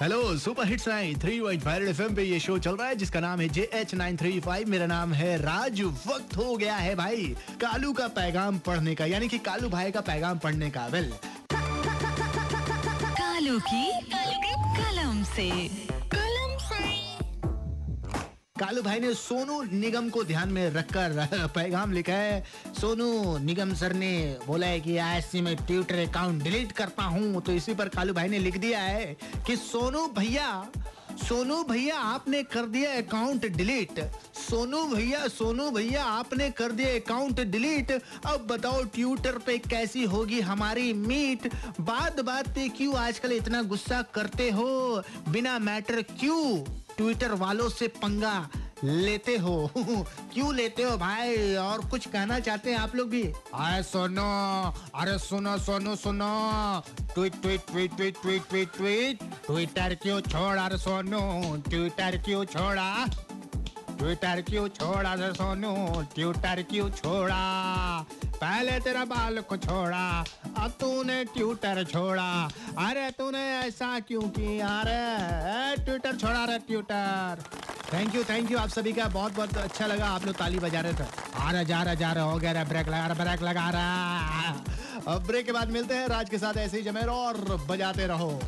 Hello super hits nine three white viral FM पे ये show चल रहा है, जिसका नाम है J H nine three five मेरा नाम है राज। वक्त हो गया है भाई, कालू का पैगाम पढ़ने का, यानी कि कालू भाई का पैगाम पढ़ने का वेल कालू की कलम से। कालू भाई ने सोनू निगम को ध्यान में रखकर पैगाम लिखा है। सोनू निगम सर ने बोला है कि आज मैं ट्विटर अकाउंट डिलीट करता हूँ तो इसी पर कालू भाई ने लिख दिया है कि सोनू भैया सोनू भैया आपने कर दिया अकाउंट डिलीट सोनू भैया सोनू भैया आपने कर दिया अकाउंट डिलीट अब बताओ ट्विटर पे कैसी होगी हमारी मीट बात बात पे क्यों आजकल इतना गुस्सा करते हो? बिना मैटर क्यों? ट्विटर वालों से पंगा लेते हो? क्यों लेते हो भाई? और कुछ कहना चाहते हैं आप लोग भी? अरे सोनो, अरे सुनो, सोनो, सुनो। Tweet tweet tweet tweet tweet tweet tweet Twitter क्यों छोड़ा? अरे सोनो ट्विटर क्यों छोड़ा? ट्विटर क्यों छोड़ा रे सोनू? ट्विटर क्यों छोड़ा? पहले तेरा बाल को छोड़ा, अब तूने ट्विटर छोड़ा। अरे तूने ऐसा क्यों किया रे? ट्विटर छोड़ा रे, Twitter. Thank you thank you आप सभी का। बहुत बहुत अच्छा लगा। आप लोग ताली बजा रहे थे। आ रहा, जा रहा जा रहा। हो गया रे ब्रेक लगा रहा ब्रेक लगा रहा। अब ब्रेक के बाद मिलते हैं। राज के साथ ऐसे ही जमेर और बजाते रहो।